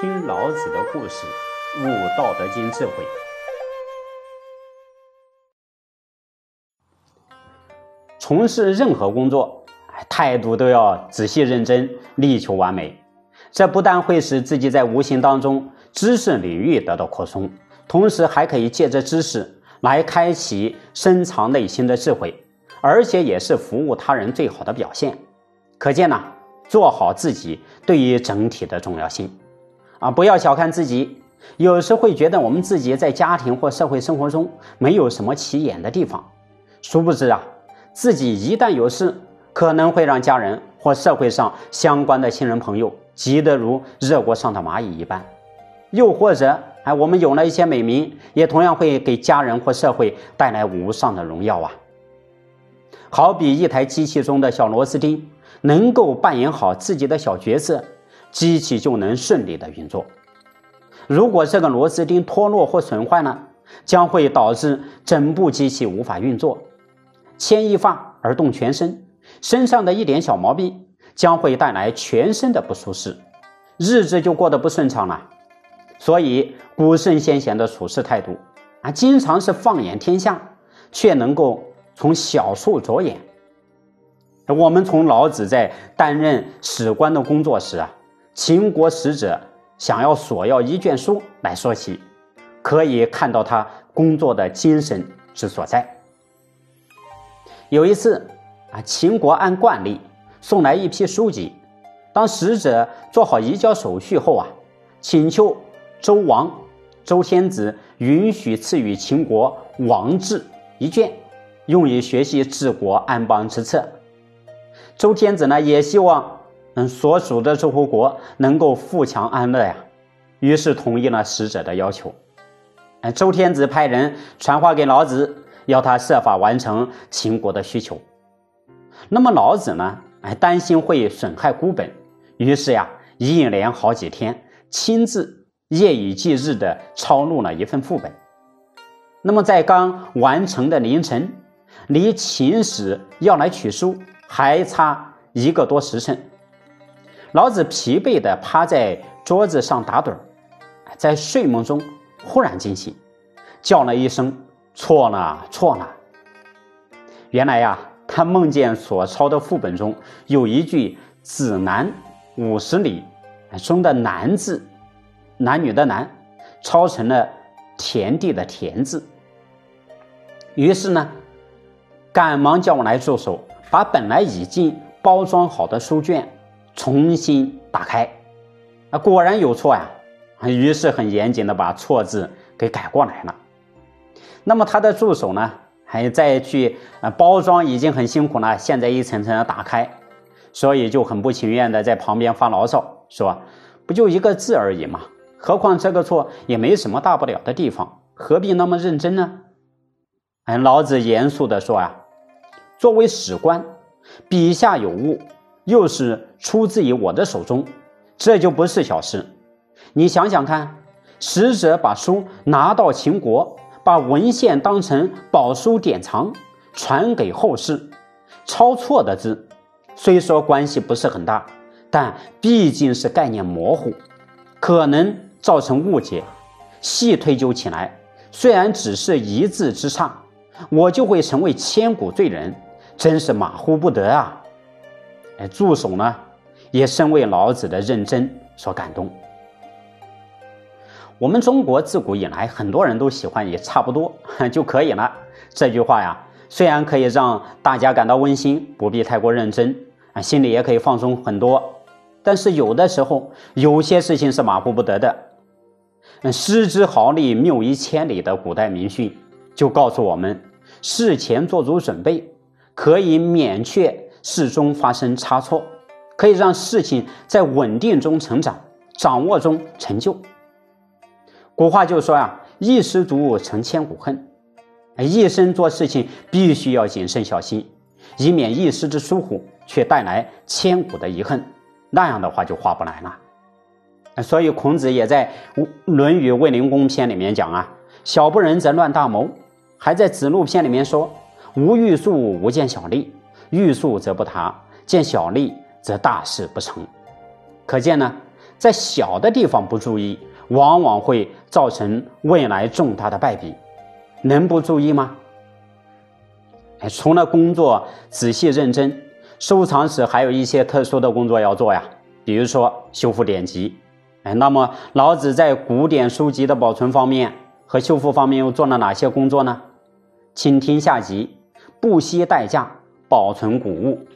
听老子的故事，悟道德经智慧。从事任何工作，态度都要仔细认真，力求完美。这不但会使自己在无形当中知识领域得到扩充，同时还可以借着知识来开启深藏内心的智慧，而且也是服务他人最好的表现。可见呢，做好自己对于整体的重要性。啊，不要小看自己，有时会觉得我们自己在家庭或社会生活中没有什么起眼的地方，殊不知啊，自己一旦有事，可能会让家人或社会上相关的亲人朋友急得如热锅上的蚂蚁一般，又或者，哎，我们有了一些美名，也同样会给家人或社会带来无上的荣耀啊。好比一台机器中的小螺丝钉，能够扮演好自己的小角色。机器就能顺利的运作。如果这个螺丝钉脱落或损坏呢，将会导致整部机器无法运作。牵一发而动全身，身上的一点小毛病将会带来全身的不舒适，日子就过得不顺畅了。所以古圣先贤的处事态度啊，经常是放眼天下，却能够从小处着眼。我们从老子在担任史官的工作时啊。秦国使者想要索要一卷书来说起，可以看到他工作的精神之所在。有一次啊，秦国按惯例送来一批书籍，当使者做好移交手续后啊，请求周王周天子允许赐予秦国王志一卷，用以学习治国安邦之策。周天子呢，也希望。所属的诸侯国能够富强安乐呀，于是同意了使者的要求。哎，周天子派人传话给老子，要他设法完成秦国的需求。那么老子呢？哎，担心会损害孤本，于是呀，一连好几天，亲自夜以继日的抄录了一份副本。那么在刚完成的凌晨，离秦使要来取书还差一个多时辰。老子疲惫地趴在桌子上打盹儿，在睡梦中忽然惊醒，叫了一声：“错了，错了！”原来呀，他梦见所抄的副本中有一句“子南五十里”中的“南”字，男女的“男”，抄成了田地的“田”字。于是呢，赶忙叫我来助手，把本来已经包装好的书卷。重新打开，啊，果然有错呀！于是很严谨的把错字给改过来了。那么他的助手呢，还再去呃包装，已经很辛苦了，现在一层层的打开，所以就很不情愿的在旁边发牢骚说：“不就一个字而已嘛，何况这个错也没什么大不了的地方，何必那么认真呢？”哎，老子严肃的说啊：“作为史官，笔下有误。”又是出自于我的手中，这就不是小事。你想想看，使者把书拿到秦国，把文献当成宝书典藏，传给后世，抄错的字，虽说关系不是很大，但毕竟是概念模糊，可能造成误解。细推究起来，虽然只是一字之差，我就会成为千古罪人，真是马虎不得啊！哎，助手呢，也深为老子的认真所感动。我们中国自古以来，很多人都喜欢以“差不多就可以了”这句话呀，虽然可以让大家感到温馨，不必太过认真啊，心里也可以放松很多。但是有的时候，有些事情是马虎不得的。失之毫厘，谬以千里的古代名训就告诉我们：事前做足准备，可以免却。事中发生差错，可以让事情在稳定中成长，掌握中成就。古话就说啊：“一失足成千古恨。”一生做事情必须要谨慎小心，以免一时之疏忽却带来千古的遗恨。那样的话就划不来了。所以孔子也在《论语卫灵公篇》里面讲啊：“小不忍则乱大谋。”还在《子路篇》里面说：“无欲速，无见小利。”欲速则不达，见小利则大事不成。可见呢，在小的地方不注意，往往会造成未来重大的败笔。能不注意吗？哎，除了工作仔细认真，收藏时还有一些特殊的工作要做呀，比如说修复典籍。哎，那么老子在古典书籍的保存方面和修复方面又做了哪些工作呢？请听下集，不惜代价保存谷物。